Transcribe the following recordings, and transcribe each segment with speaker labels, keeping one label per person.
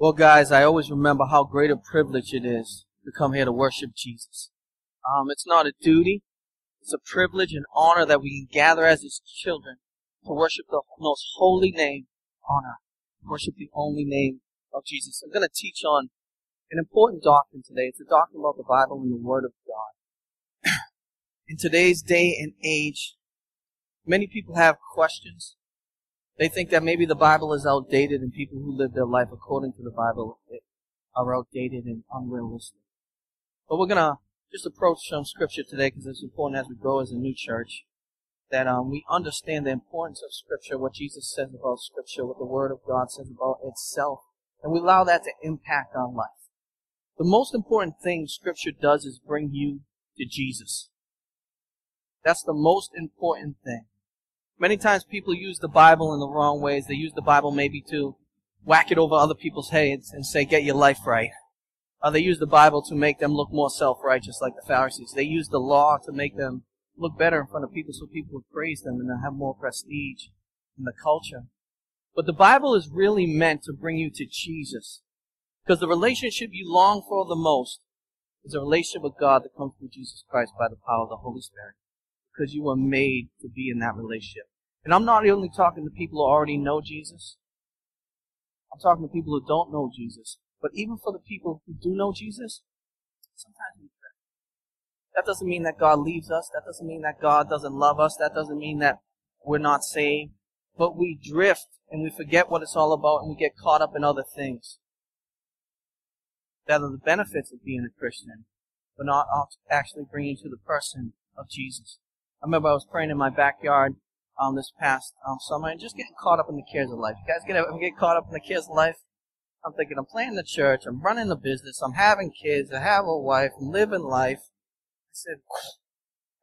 Speaker 1: Well, guys, I always remember how great a privilege it is to come here to worship Jesus. Um, it's not a duty. It's a privilege and honor that we can gather as His children to worship the most holy name on earth. Worship the only name of Jesus. I'm going to teach on an important doctrine today. It's a doctrine about the Bible and the Word of God. In today's day and age, many people have questions. They think that maybe the Bible is outdated and people who live their life according to the Bible are outdated and unrealistic. But we're going to just approach some scripture today because it's important as we grow as a new church that um, we understand the importance of scripture, what Jesus says about scripture, what the Word of God says about itself, and we allow that to impact our life. The most important thing scripture does is bring you to Jesus. That's the most important thing. Many times people use the Bible in the wrong ways. They use the Bible maybe to whack it over other people's heads and say, get your life right. Or they use the Bible to make them look more self-righteous like the Pharisees. They use the law to make them look better in front of people so people would praise them and have more prestige in the culture. But the Bible is really meant to bring you to Jesus. Because the relationship you long for the most is a relationship with God that comes through Jesus Christ by the power of the Holy Spirit. Because you were made to be in that relationship. And I'm not only talking to people who already know Jesus. I'm talking to people who don't know Jesus. But even for the people who do know Jesus, sometimes we drift. That doesn't mean that God leaves us. That doesn't mean that God doesn't love us. That doesn't mean that we're not saved. But we drift and we forget what it's all about and we get caught up in other things that are the benefits of being a Christian, but not actually bringing to the person of Jesus. I remember I was praying in my backyard um, this past um, summer and just getting caught up in the cares of life. You guys get, get caught up in the cares of life? I'm thinking, I'm playing the church, I'm running the business, I'm having kids, I have a wife, I'm living life. I said,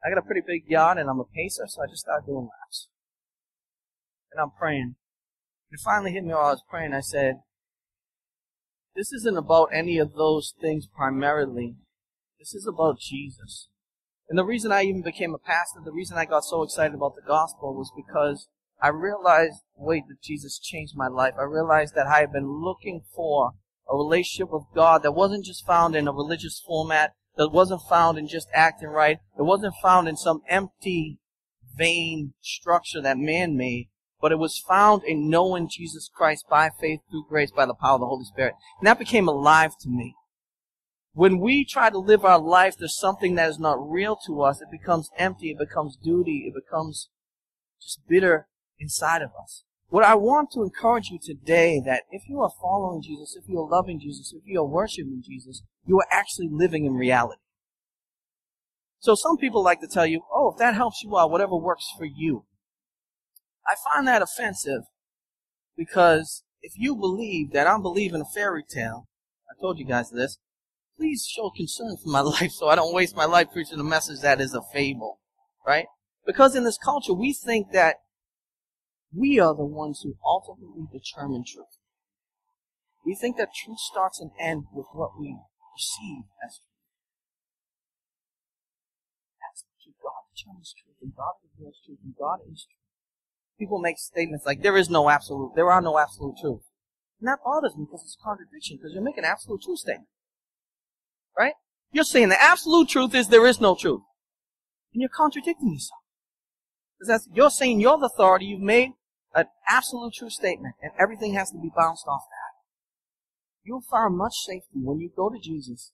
Speaker 1: I got a pretty big yard and I'm a pacer, so I just started doing laps. And I'm praying. It finally hit me while I was praying. I said, this isn't about any of those things primarily. This is about Jesus. And the reason I even became a pastor, the reason I got so excited about the gospel was because I realized way that Jesus changed my life. I realized that I had been looking for a relationship with God that wasn't just found in a religious format, that wasn't found in just acting right, it wasn't found in some empty, vain structure that man made, but it was found in knowing Jesus Christ by faith through grace by the power of the Holy Spirit. And that became alive to me. When we try to live our life to something that is not real to us, it becomes empty, it becomes duty, it becomes just bitter inside of us. What I want to encourage you today that if you are following Jesus, if you are loving Jesus, if you are worshiping Jesus, you are actually living in reality. So some people like to tell you, oh, if that helps you out, whatever works for you. I find that offensive because if you believe that I'm believing a fairy tale, I told you guys this, please show concern for my life so I don't waste my life preaching a message that is a fable, right? Because in this culture, we think that we are the ones who ultimately determine truth. We think that truth starts and ends with what we perceive as truth. That's not true. God determines truth, and God reveals truth, and God is truth. People make statements like, there is no absolute, there are no absolute truth. And that bothers me because it's a contradiction, because you're making an absolute truth statement. Right? You're saying the absolute truth is there is no truth. And you're contradicting yourself. Because that's, you're saying you're the authority, you've made an absolute true statement, and everything has to be bounced off that. You'll find much safety when you go to Jesus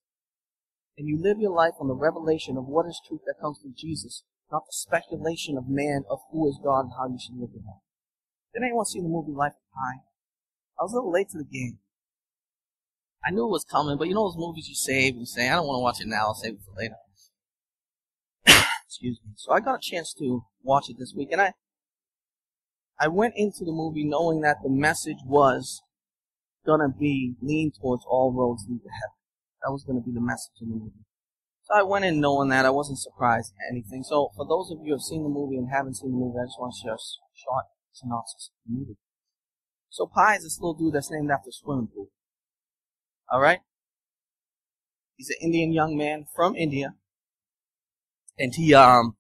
Speaker 1: and you live your life on the revelation of what is truth that comes from Jesus, not the speculation of man of who is God and how you should live your life. Did anyone see the movie Life of Pi? I was a little late to the game. I knew it was coming, but you know those movies you save and say, I don't want to watch it now, I'll save it for later. Excuse me. So I got a chance to watch it this week, and I I went into the movie knowing that the message was gonna be lean towards all roads lead to heaven. That was gonna be the message in the movie. So I went in knowing that I wasn't surprised at anything. So for those of you who have seen the movie and haven't seen the movie, I just want to share a short synopsis of the movie. So Pi is this little dude that's named after a swimming pool. Alright? He's an Indian young man from India. And he um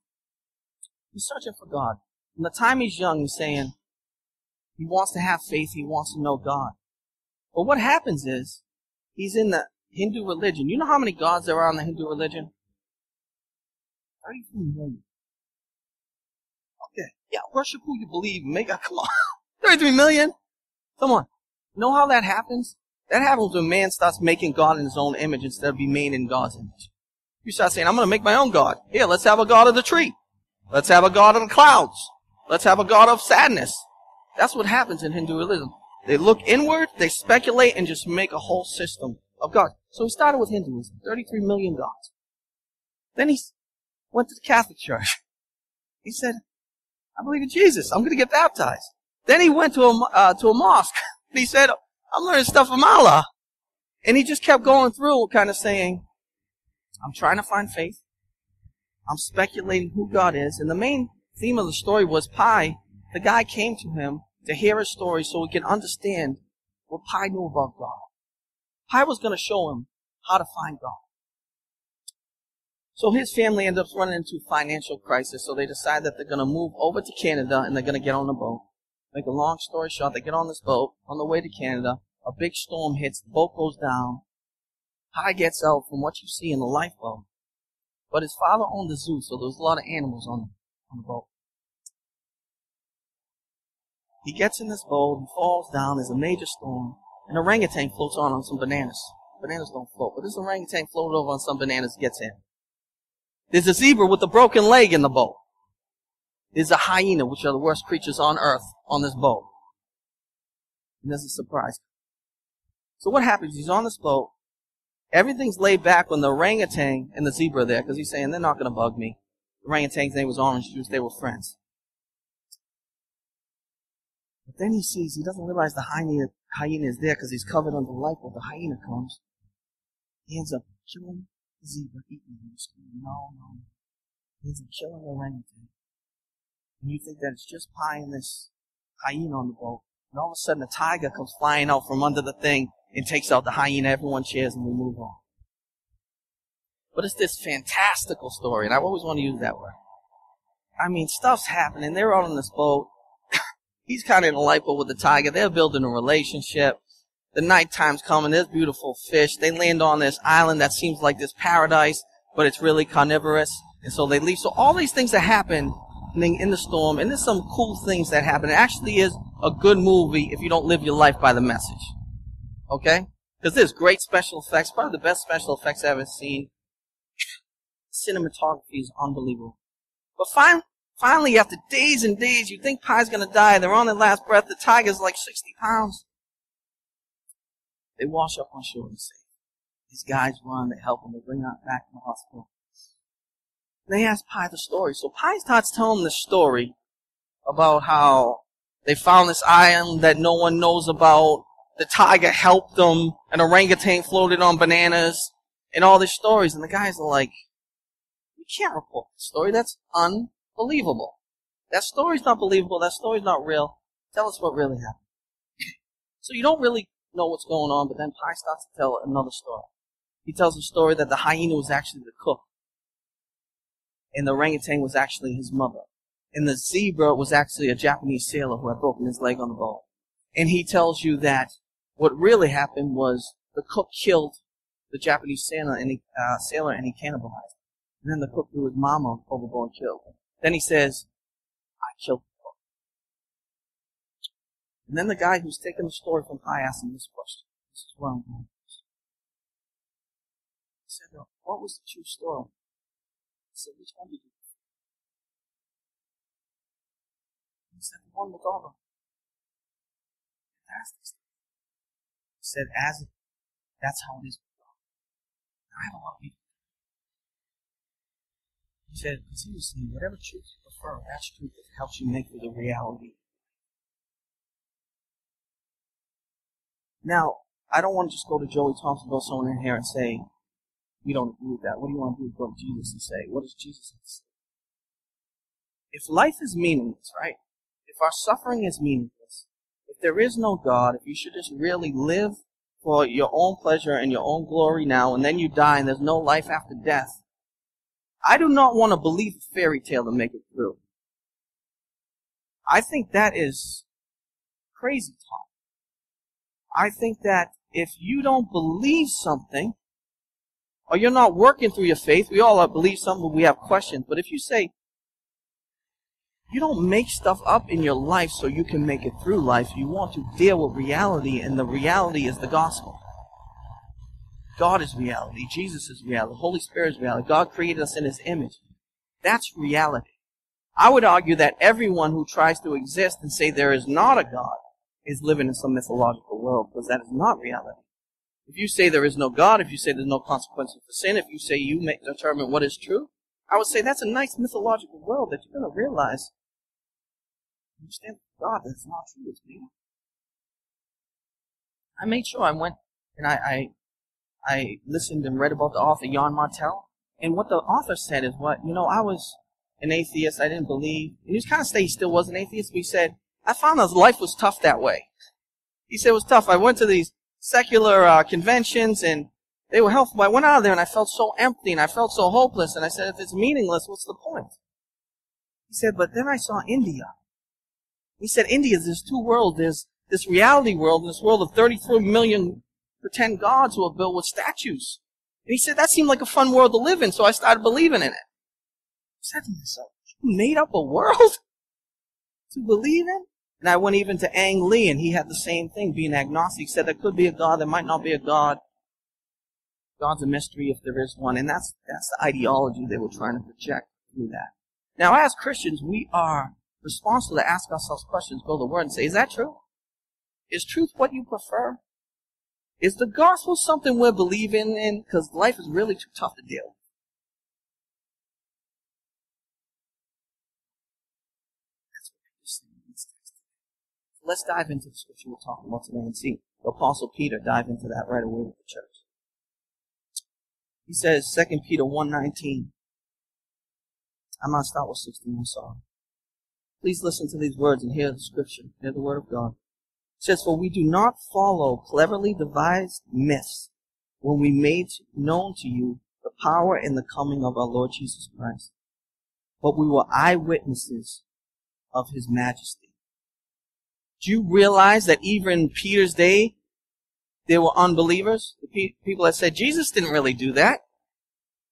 Speaker 1: he's searching for God. From the time he's young, he's saying he wants to have faith, he wants to know God. But what happens is, he's in the Hindu religion. You know how many gods there are in the Hindu religion? 33 million. Okay. Yeah, worship who you believe. Make a, come on. 33 million? Come on. Know how that happens? That happens when man starts making God in his own image instead of being made in God's image. You start saying, I'm going to make my own God. Here, let's have a God of the tree. Let's have a God of the clouds. Let's have a God of sadness. That's what happens in Hinduism. They look inward, they speculate, and just make a whole system of God. So he started with Hinduism, 33 million gods. Then he went to the Catholic Church. He said, I believe in Jesus. I'm going to get baptized. Then he went to a, uh, to a mosque. He said, I'm learning stuff from Allah. And he just kept going through kind of saying, I'm trying to find faith. I'm speculating who God is. And the main theme of the story was Pi. The guy came to him to hear his story so he could understand what Pi knew about God. Pi was going to show him how to find God. So his family ended up running into financial crisis, so they decide that they're going to move over to Canada and they're going to get on a boat. Make a long story short, they get on this boat on the way to Canada. A big storm hits, the boat goes down. Pi gets out from what you see in the lifeboat. But his father owned a zoo, so there was a lot of animals on the, on the boat. He gets in this boat and falls down. There's a major storm. An orangutan floats on on some bananas. Bananas don't float, but this orangutan floated over on some bananas, gets in. There's a zebra with a broken leg in the boat. There's a hyena, which are the worst creatures on earth, on this boat. And there's a surprise. So what happens? He's on this boat. Everything's laid back when the orangutan and the zebra are there, because he's saying, they're not going to bug me. The orangutan's name was Orange Juice. They were friends. But then he sees, he doesn't realize the hyena, hyena is there because he's covered under the light bulb. The hyena comes. He ends up killing the zebra, eating him. No, no, no. He ends up killing the orangutan. And you think that it's just Pi in this hyena on the boat. And all of a sudden a tiger comes flying out from under the thing and takes out the hyena. Everyone cheers and we move on. But it's this fantastical story, and I always want to use that word. I mean, stuff's happening. They're out on this boat. He's kind of in a light boat with the tiger. They're building a relationship. The nighttime's coming. There's beautiful fish. They land on this island that seems like this paradise, but it's really carnivorous. And so they leave. So all these things that happen in the storm, and there's some cool things that happen. It actually is a good movie if you don't live your life by the message. Okay? Because there's great special effects, probably the best special effects I've ever seen. Cinematography is unbelievable. But finally, finally, after days and days, you think Pi's gonna die. They're on their last breath. The tiger's like 60 pounds. They wash up on shore and say, these guys run, they help them, they bring them back to the hospital. They ask Pi the story. So Pi starts telling the story about how they found this island that no one knows about. The tiger helped them. An orangutan floated on bananas. And all these stories. And the guys are like, we can't report the story. That's unbelievable. That story's not believable. That story's not real. Tell us what really happened. So you don't really know what's going on, but then Pi starts to tell another story. He tells a story that the hyena was actually the cook and the orangutan was actually his mother. And the zebra was actually a Japanese sailor who had broken his leg on the boat. And he tells you that what really happened was the cook killed the Japanese sailor and he, uh, sailor and he cannibalized. And then the cook threw his mama overboard and killed her. Then he says, I killed the cook. And then the guy who's taking the story from Pi asked him this question. This is where I'm going. He said, what was the true story? Said, which one did you He said, the one with all the fantastic stuff. He said, as it, that's how it is with God. I have a lot of people. He said, continuously, whatever truth you prefer, that's truth that helps you make it a reality. Now, I don't want to just go to Joie Thomson, go someone in here and say, we don't agree with that. What do you want to do? Go to Jesus and say, what does Jesus have to say? If life is meaningless, right? If our suffering is meaningless, if there is no God, if you should just really live for your own pleasure and your own glory now, and then you die and there's no life after death, I do not want to believe a fairy tale to make it through. I think that is crazy talk. I think that if you don't believe something, or you're not working through your faith, we all believe something, we have questions, but if you say, you don't make stuff up in your life so you can make it through life. You want to deal with reality, and the reality is the gospel. God is reality. Jesus is reality. The Holy Spirit is reality. God created us in His image. That's reality. I would argue that everyone who tries to exist and say there is not a God is living in some mythological world because that is not reality. If you say there is no God, if you say there's no consequences for sin, if you say you make determine what is true, I would say that's a nice mythological world that you're going to realize understand God, that's not true. It's me. I made sure I went and I, I, I listened and read about the author Yann Martel. And what the author said is what, you know, I was an atheist. I didn't believe. And he was kind of say he still was an atheist, but he said, I found that life was tough that way. He said it was tough. I went to these secular uh, conventions and they were helpful. I went out of there and I felt so empty and I felt so hopeless. And I said, if it's meaningless, what's the point? He said, but then I saw India. He said India there's two worlds. There's this reality world and this world of 33 million pretend gods who are built with statues. And he said that seemed like a fun world to live in, so I started believing in it. I said to myself, you made up a world to believe in? And I went even to Ang Lee, and he had the same thing, being agnostic. Said there could be a God, there might not be a God. God's a mystery if there is one. And that's, that's the ideology they were trying to project through that. Now, as Christians, we are responsible to ask ourselves questions, go to the Word and say, is that true? Is truth what you prefer? Is the gospel something we're believing in? Because life is really too tough to deal with. That's what Peter's saying in this text. Let's dive into the scripture we're talking about today and see the Apostle Peter dive into that right away with the church. He says, 2 Peter 1.19. I'm going to start with 16, I'm sorry. Please listen to these words and hear the scripture, hear the word of God. It says, For we do not follow cleverly devised myths when we made known to you the power and the coming of our Lord Jesus Christ, but we were eyewitnesses of his majesty. Do you realize that even in Peter's day, there were unbelievers? The pe- people that said Jesus didn't really do that.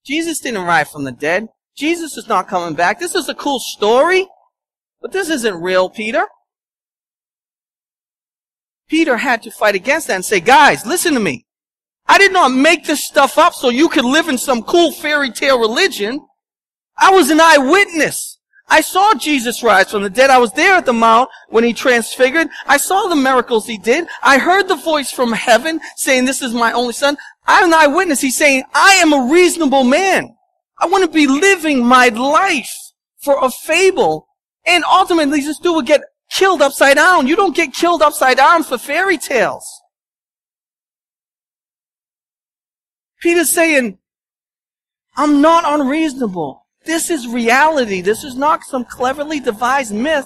Speaker 1: Jesus didn't rise from the dead. Jesus is not coming back. This is a cool story. But this isn't real, Peter. Peter had to fight against that and say, guys, listen to me. I did not make this stuff up so you could live in some cool fairy tale religion. I was an eyewitness. I saw Jesus rise from the dead. I was there at the mount when he transfigured. I saw the miracles he did. I heard the voice from heaven saying, this is my only son. I'm an eyewitness. He's saying, I am a reasonable man. I want to be living my life for a fable and ultimately, this dude would get killed upside down. You don't get killed upside down for fairy tales. Peter's saying, I'm not unreasonable. This is reality. This is not some cleverly devised myth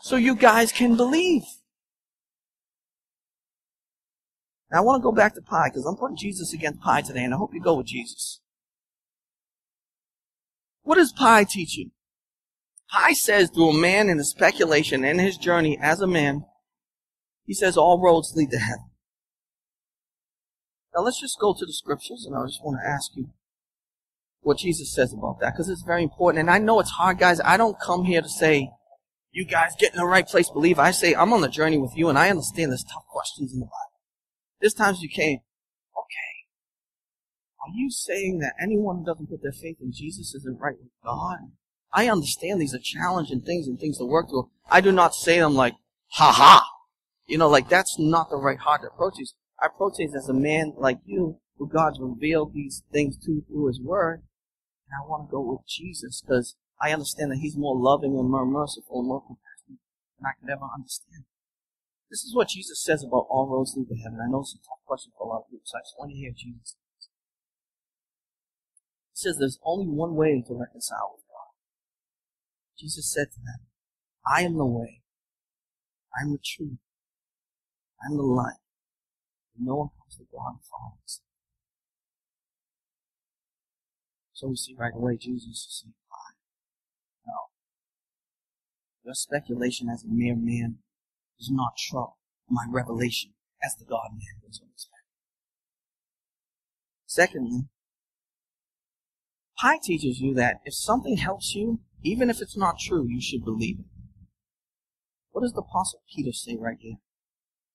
Speaker 1: so you guys can believe. Now I want to go back to Pi because I'm putting Jesus against Pi today and I hope you go with Jesus. What does Pi teach you? Pi says through a man in his speculation and his journey as a man, he says all roads lead to heaven. Now let's just go to the scriptures and I just want to ask you what Jesus says about that because it's very important. And I know it's hard, guys. I don't come here to say, you guys get in the right place, believe. I say, I'm on the journey with you and I understand there's tough questions in the Bible. There's times you came, okay, are you saying that anyone who doesn't put their faith in Jesus isn't right with God? I understand these are challenging things and things to work through. I do not say them like, ha ha. You know, like that's not the right heart to approach these. I approach these as a man like you, who God's revealed these things to through His Word. And I want to go with Jesus because I understand that He's more loving and more merciful and more compassionate than I could ever understand. This is what Jesus says about all roads lead to heaven. I know it's a tough question for a lot of people, so I just want to hear Jesus. He says there's only one way to reconcile with God. Jesus said to them, I am the way, I am the truth, I am the light. No one comes to God follows. So we see right away Jesus is saying, I. No. Your speculation as a mere man does not trump my revelation as the God man was always been. Secondly, Pi teaches you that if something helps you, even if it's not true, you should believe it. What does the Apostle Peter say right here?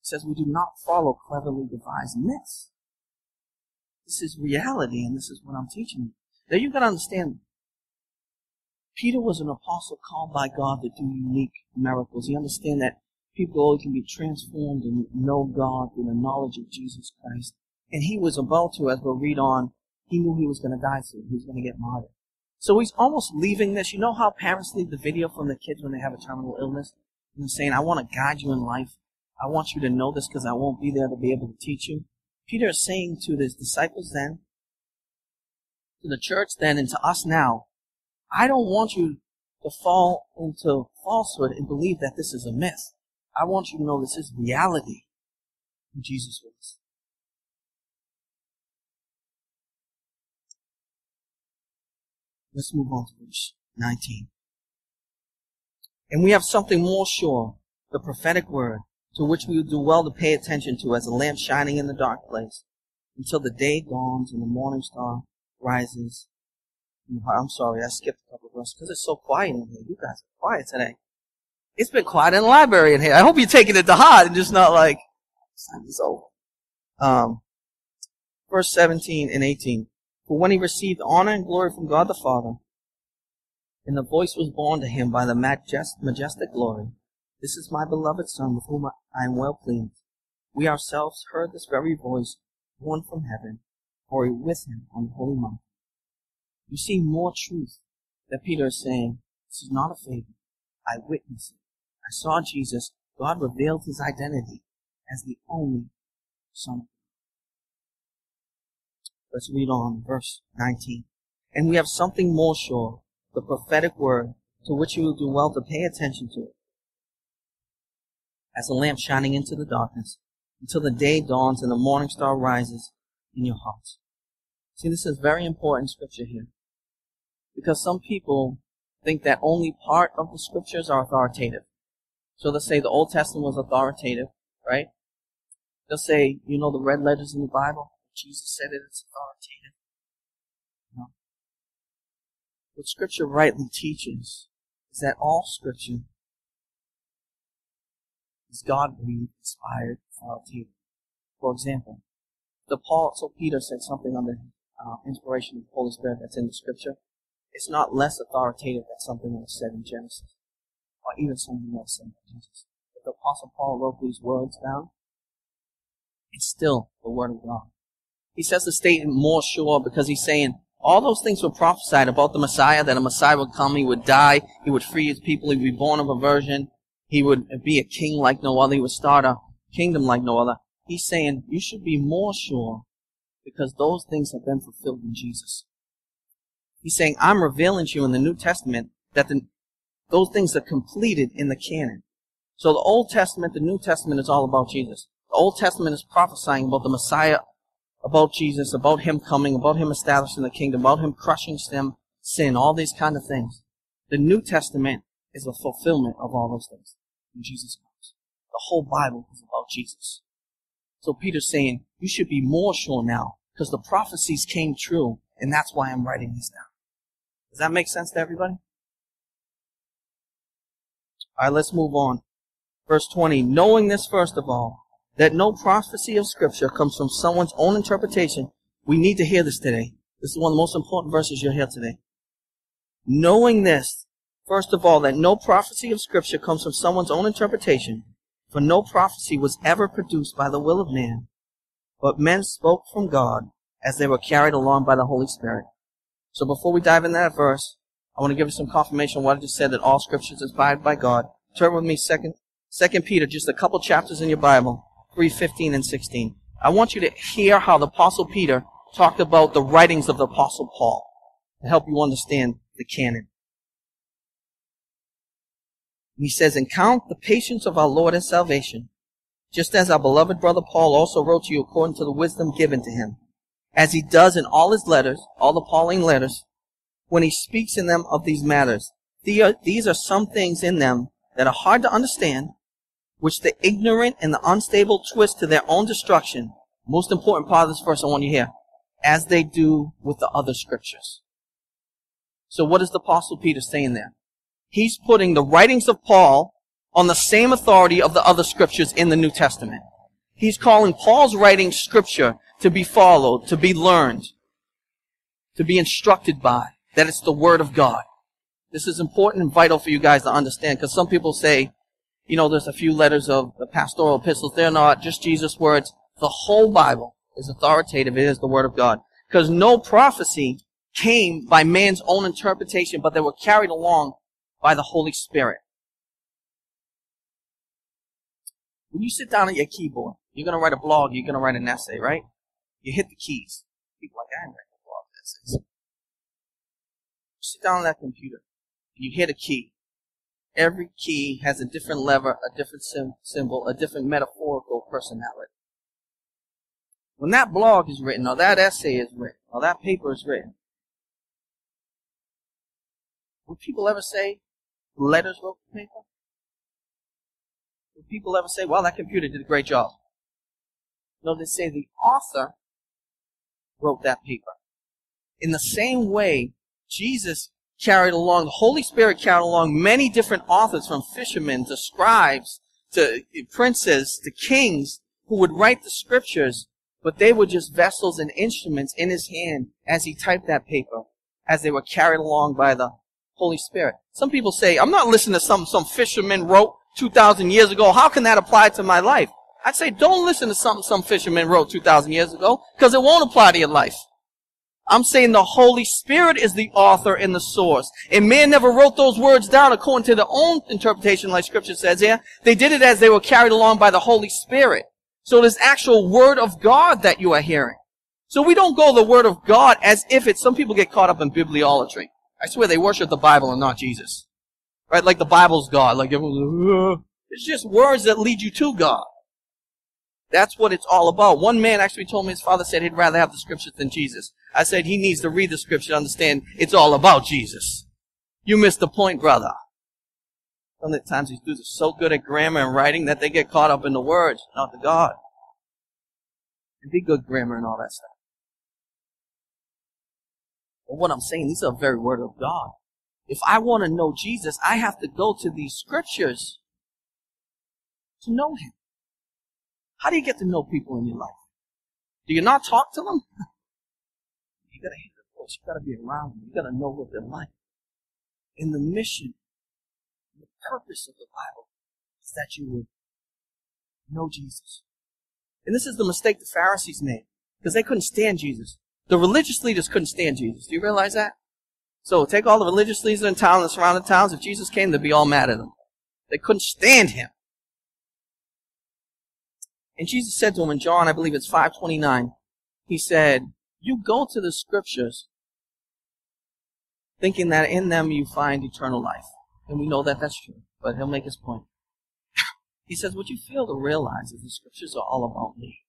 Speaker 1: He says, We do not follow cleverly devised myths. This is reality, and this is what I'm teaching you. Now you've got to understand, Peter was an apostle called by God to do unique miracles. You understand that people only can be transformed and know God through the knowledge of Jesus Christ. And he was about to, as we'll read on, he knew he was going to die soon. He was going to get martyred. So he's almost leaving this. You know how parents leave the video from the kids when they have a terminal illness? And they're saying, I want to guide you in life. I want you to know this because I won't be there to be able to teach you. Peter is saying to his disciples then, to the church then, and to us now, I don't want you to fall into falsehood and believe that this is a myth. I want you to know this is reality who Jesus was. Let's move on to verse 19. And we have something more sure, the prophetic word, to which we would do well to pay attention to as a lamp shining in the dark place, until the day dawns and the morning star rises. I'm sorry, I skipped a couple of verses because it's so quiet in here. You guys are quiet today. It's been quiet in the library in here. I hope you're taking it to heart and just not like, time is over. Um, verse 17 and 18. For when he received honor and glory from God the Father, and the voice was borne to him by the majestic glory, This is my beloved Son, with whom I am well pleased. We ourselves heard this very voice born from heaven, or with him on the holy mountain. You see more truth that Peter is saying, this is not a fable. I witness it. I saw Jesus. God revealed his identity as the only Son of God. Let's read on, verse 19. And we have something more sure, the prophetic word, to which you will do well to pay attention to it. As a lamp shining into the darkness, until the day dawns and the morning star rises in your hearts. See, this is very important scripture here. Because some people think that only part of the scriptures are authoritative. So they'll say the Old Testament was authoritative, right? They'll say, you know, the red letters in the Bible, Jesus said it, it's authoritative. No. What Scripture rightly teaches is that all Scripture is God-breathed, inspired, authoritative. For example, the Paul, so Peter said something on the uh, inspiration of the Holy Spirit that's in the Scripture. It's not less authoritative than something that was said in Genesis or even something else said by Jesus. If the Apostle Paul wrote these words down, it's still the Word of God. He says the statement more sure because he's saying all those things were prophesied about the Messiah, that a Messiah would come, he would die, he would free his people, he would be born of a virgin, he would be a king like no other, he would start a kingdom like no other. He's saying you should be more sure because those things have been fulfilled in Jesus. He's saying, I'm revealing to you in the New Testament that the, those things are completed in the canon. So the Old Testament, the New Testament is all about Jesus. The Old Testament is prophesying about the Messiah, about Jesus, about Him coming, about Him establishing the kingdom, about Him crushing sin, sin, all these kind of things. The New Testament is a fulfillment of all those things in Jesus comes. The whole Bible is about Jesus. So Peter's saying, you should be more sure now, because the prophecies came true, and that's why I'm writing this down. Does that make sense to everybody? Alright, let's move on. Verse 20. Knowing this first of all, that no prophecy of scripture comes from someone's own interpretation, we need to hear this today. This is one of the most important verses you'll hear today. Knowing this, first of all, that no prophecy of scripture comes from someone's own interpretation, for no prophecy was ever produced by the will of man, but men spoke from God as they were carried along by the Holy Spirit. So before we dive in that verse, I want to give you some confirmation of what I just said that all scripture is inspired by God. Turn with me second, second Peter, just a couple chapters in your Bible, three fifteen and 16. I want you to hear how the apostle Peter talked about the writings of the apostle Paul to help you understand the canon. he says, and count the patience of our Lord and salvation, just as our beloved brother Paul also wrote to you according to the wisdom given to him, as he does in all his letters, all the Pauline letters, when he speaks in them of these matters. These are some things in them that are hard to understand, which the ignorant and the unstable twist to their own destruction. Most important part of this verse I want you to hear. As they do with the other scriptures. So what is the apostle Peter saying there? He's putting the writings of Paul on the same authority of the other scriptures in the New Testament. He's calling Paul's writing scripture to be followed, to be learned, to be instructed by, that it's the Word of God. This is important and vital for you guys to understand because some people say, you know, there's a few letters of the pastoral epistles. They're not just Jesus' words. The whole Bible is authoritative. It is the Word of God. Because no prophecy came by man's own interpretation, but they were carried along by the Holy Spirit. When you sit down at your keyboard, you're going to write a blog, you're going to write an essay, right? You hit the keys. People like, I ain't writing a blog essays. You sit down on that computer, you hit a key. Every key has a different lever, a different sim- symbol, a different metaphorical personality. When that blog is written, or that essay is written, or that paper is written, would people ever say letters wrote the paper? People ever say, well, that computer did a great job? No, they say the author wrote that paper. In the same way, Jesus carried along, the Holy Spirit carried along many different authors from fishermen to scribes to princes to kings who would write the scriptures, but they were just vessels and instruments in his hand as he typed that paper, as they were carried along by the Holy Spirit. Some people say, I'm not listening to some, some fisherman wrote 2,000 years ago. How can that apply to my life? I'd say don't listen to something some fisherman wrote 2,000 years ago, because it won't apply to your life. I'm saying the Holy Spirit is the author and the source. And man never wrote those words down according to their own interpretation, like scripture says here. They did it as they were carried along by the Holy Spirit. So it is actual word of God that you are hearing. So we don't go the word of God as if it's, some people get caught up in bibliolatry. I swear they worship the Bible and not Jesus. Right? Like the Bible's God. Like it's just words that lead you to God. That's what it's all about. One man actually told me his father said he'd rather have the scriptures than Jesus. I said he needs to read the scripture to understand it's all about Jesus. You missed the point, brother. Some of the times these dudes are so good at grammar and writing that they get caught up in the words, not the God. And be good grammar and all that stuff. But what I'm saying, these are the very word of God. If I want to know Jesus, I have to go to these scriptures to know Him. How do you get to know people in your life? Do you not talk to them? you gotta hear their voice. You gotta be around them. You gotta know what they're like. And the mission, the purpose of the Bible is that you would know Jesus. And this is the mistake the Pharisees made because they couldn't stand Jesus. The religious leaders couldn't stand Jesus. Do you realize that? So take all the religious leaders in town and the surrounding towns. If Jesus came, they'd be all mad at him. They couldn't stand him. And Jesus said to him in John, I believe it's 529, he said, you go to the scriptures thinking that in them you find eternal life. And we know that that's true, but he'll make his point. he says, what you fail to realize is the scriptures are all about me.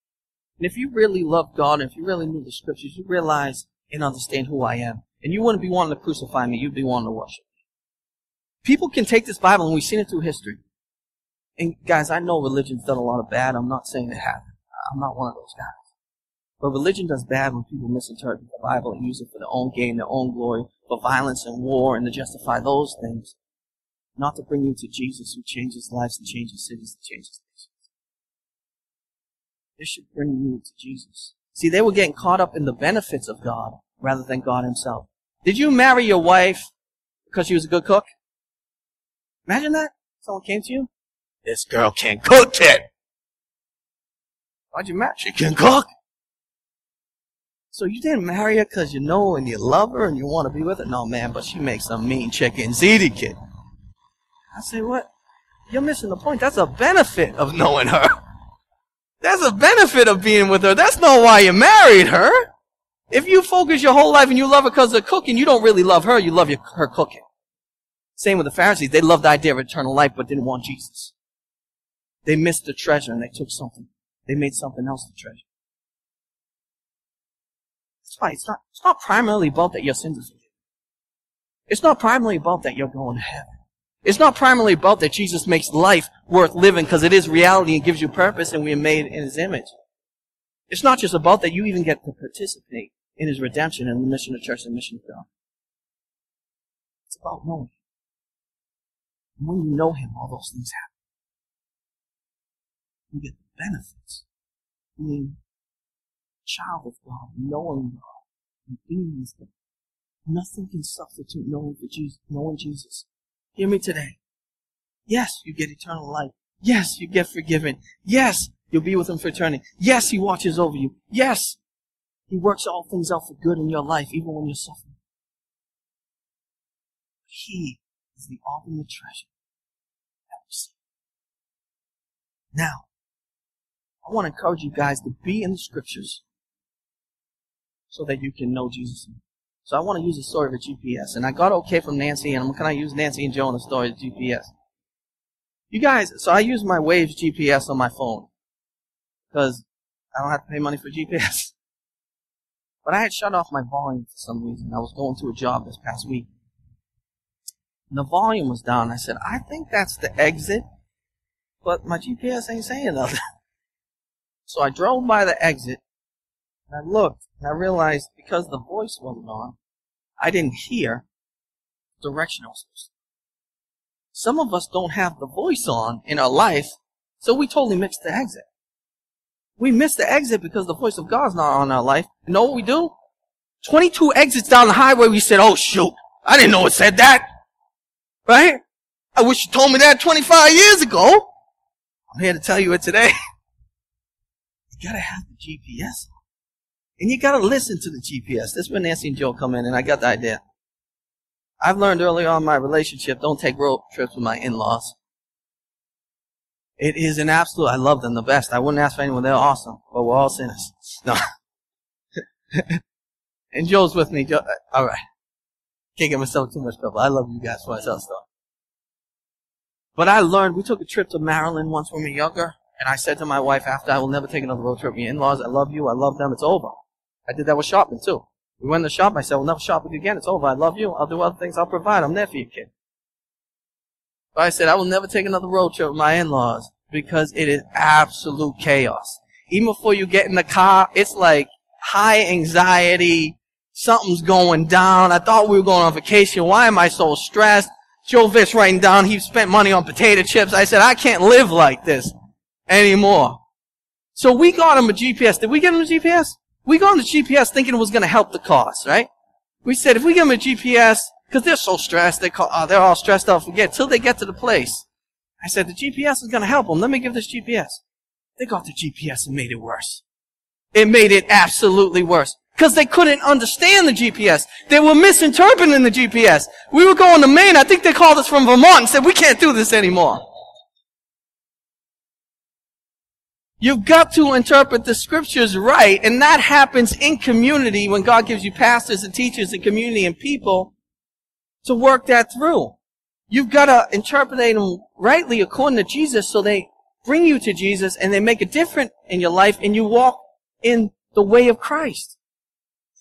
Speaker 1: And if you really love God, and if you really knew the scriptures, you realize and understand who I am. And you wouldn't be wanting to crucify me, you'd be wanting to worship me. People can take this Bible, and we've seen it through history, and guys, I know religion's done a lot of bad. I'm not saying it hasn't. I'm not one of those guys. But religion does bad when people misinterpret the Bible and use it for their own gain, their own glory, for violence and war, and to justify those things. Not to bring you to Jesus who changes lives and changes cities and changes nations. This should bring you to Jesus. See, they were getting caught up in the benefits of God rather than God Himself. Did you marry your wife because she was a good cook? Imagine that. Someone came to you. This girl can cook it. Why'd you marry? She can cook. So you didn't marry her because you know and you love her and you want to be with her? No, man, but she makes some mean chicken ziti kid. I say, what? You're missing the point. That's a benefit of knowing her. That's a benefit of being with her. That's not why you married her. If you focus your whole life and you love her because of cooking, you don't really love her. You love your, her cooking. Same with the Pharisees. They loved the idea of eternal life, but didn't want Jesus. They missed the treasure and they took something. They made something else the treasure. That's why it's not, it's not primarily about that your sins are forgiven. It's not primarily about that you're going to heaven. It's not primarily about that Jesus makes life worth living because it is reality and gives you purpose and we are made in His image. It's not just about that you even get to participate in His redemption and the mission of church and mission of God. It's about knowing. And when you know Him, all those things happen. You get the benefits. Being a child of God, knowing God, and being with God. Nothing can substitute knowing for Jesus, knowing Jesus. Hear me today. Yes, you get eternal life. Yes, you get forgiven. Yes, you'll be with Him for eternity. Yes, He watches over you. Yes, He works all things out for good in your life, even when you're suffering. He is the ultimate treasure that we see. Now, I want to encourage you guys to be in the scriptures so that you can know Jesus. So I want to use the story of a GPS. And I got okay from Nancy, and I'm going to use Nancy and Joe in the story of GPS. You guys, so I use my Waze GPS on my phone. Because I don't have to pay money for GPS. But I had shut off my volume for some reason. I was going to a job this past week. And the volume was down. I said, I think that's the exit, but my GPS ain't saying nothing. so I drove by the exit, and I looked, and I realized because the voice wasn't on, I didn't hear direction I was supposed to. Some of us don't have the voice on in our life, so we totally missed the exit. We missed the exit because the voice of God's not on our life. You know what we do? 22 exits down the highway, we said, oh shoot, I didn't know it said that. Right? I wish you told me that 25 years ago. I'm here to tell you it today. You gotta have the GPS. And you gotta listen to the GPS. That's where Nancy and Joe come in, and I got the idea. I've learned early on in my relationship, don't take road trips with my in-laws. It is an absolute, I love them the best. I wouldn't ask for anyone, they're awesome, but we're all sinners. No. and Joe's with me. Joe, uh, alright. Can't get myself too much trouble. I love you guys for tell stuff. But I learned, we took a trip to Maryland once when we were younger, and I said to my wife after, I will never take another road trip your in-laws. I love you. I love them. It's over. I did that with shopping too. We went to shop. I said, we'll never shop again. It's over. I love you. I'll do other things. I'll provide. I'm there for you, kid. I said, I will never take another road trip with my in-laws because it is absolute chaos. Even before you get in the car, it's like high anxiety. Something's going down. I thought we were going on vacation. Why am I so stressed? Joe Viss writing down he spent money on potato chips. I said, I can't live like this anymore. So we got him a GPS. Did we get him a GPS? We got him the GPS thinking it was going to help the cause, right? We said, if we give him a GPS, because they're so stressed, they call, oh, uh, they're all stressed out, forget, till they get to the place. I said, the GPS is going to help them. Let me give this GPS. They got the GPS and made it worse. It made it absolutely worse. Because they couldn't understand the GPS. They were misinterpreting the GPS. We were going to Maine. I think they called us from Vermont and said, we can't do this anymore. You've got to interpret the scriptures right, and that happens in community when God gives you pastors and teachers and community and people to work that through. You've got to interpret them rightly according to Jesus so they bring you to Jesus and they make a difference in your life and you walk in the way of Christ.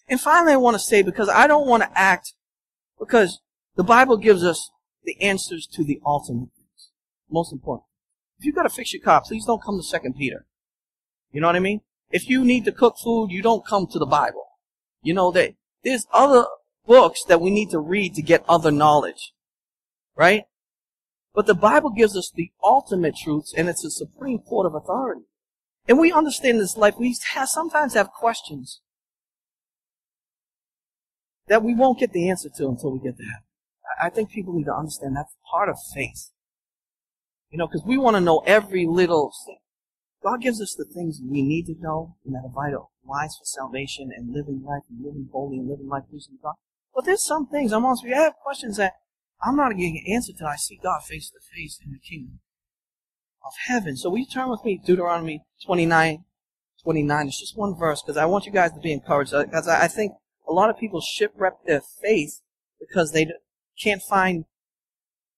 Speaker 1: And finally, I want to say, because I don't want to act, because the Bible gives us the answers to the ultimate things. Most important. If you've got to fix your car, please don't come to Second Peter. You know what I mean? If you need to cook food, you don't come to the Bible. You know that there's other books that we need to read to get other knowledge. Right? But the Bible gives us the ultimate truths and it's a supreme court of authority. And we understand this life. We have, sometimes have questions that we won't get the answer to until we get to heaven. I think people need to understand that's part of faith. You know, because we want to know every little thing. God gives us the things we need to know and that are vital, wise for salvation and living life and living holy and living life pleasing God. But there's some things I'm honest with you, I have questions that I'm not getting an answer to. I see God face to face in the kingdom of heaven. So will you turn with me Deuteronomy 29, 29. It's just one verse because I want you guys to be encouraged. Uh, because I think a lot of people shipwreck their faith because they can't find,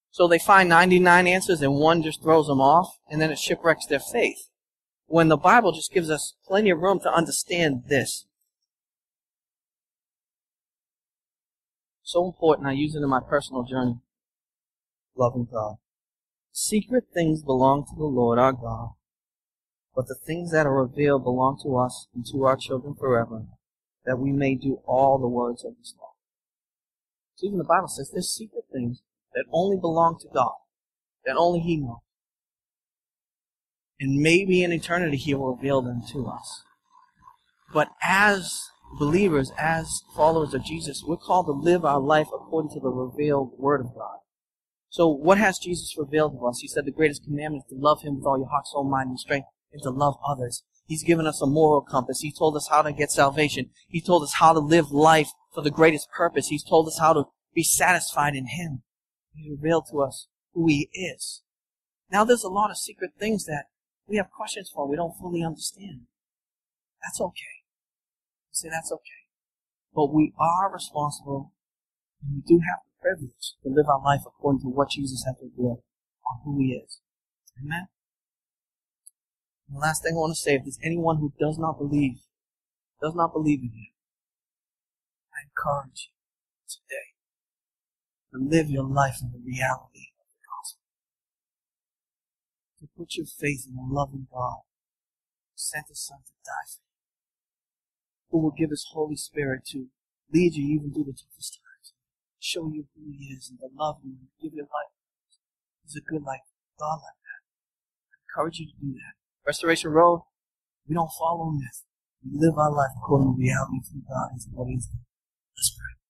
Speaker 1: so they find 99 answers and one just throws them off and then it shipwrecks their faith when the Bible just gives us plenty of room to understand this. So important. I use it in my personal journey. loving God. Secret things belong to the Lord our God, but the things that are revealed belong to us and to our children forever, that we may do all the words of His law. So even the Bible says there's secret things that only belong to God, that only He knows. And maybe in eternity He will reveal them to us. But as believers, as followers of Jesus, we're called to live our life according to the revealed Word of God. So what has Jesus revealed to us? He said the greatest commandment is to love Him with all your heart, soul, mind, and strength, and to love others. He's given us a moral compass. He told us how to get salvation. He told us how to live life for the greatest purpose. He's told us how to be satisfied in Him. He revealed to us who He is. Now there's a lot of secret things that we have questions for, we don't fully understand. That's okay. Say that's okay. But we are responsible and we do have the privilege to live our life according to what Jesus has revealed on who He is. Amen? And the last thing I want to say, if there's anyone who does not believe, does not believe in Him, I encourage you today to live your life in the reality of the gospel. To put your faith in the loving God who sent His Son to die for you. Who will give His Holy Spirit to lead you even through the toughest times. Show you who He is and to love you and give your life. He's a good life. God like that. I encourage you to do that. Restoration Road, we don't follow myth. We live our life according to reality who God and what He's done. Let's pray.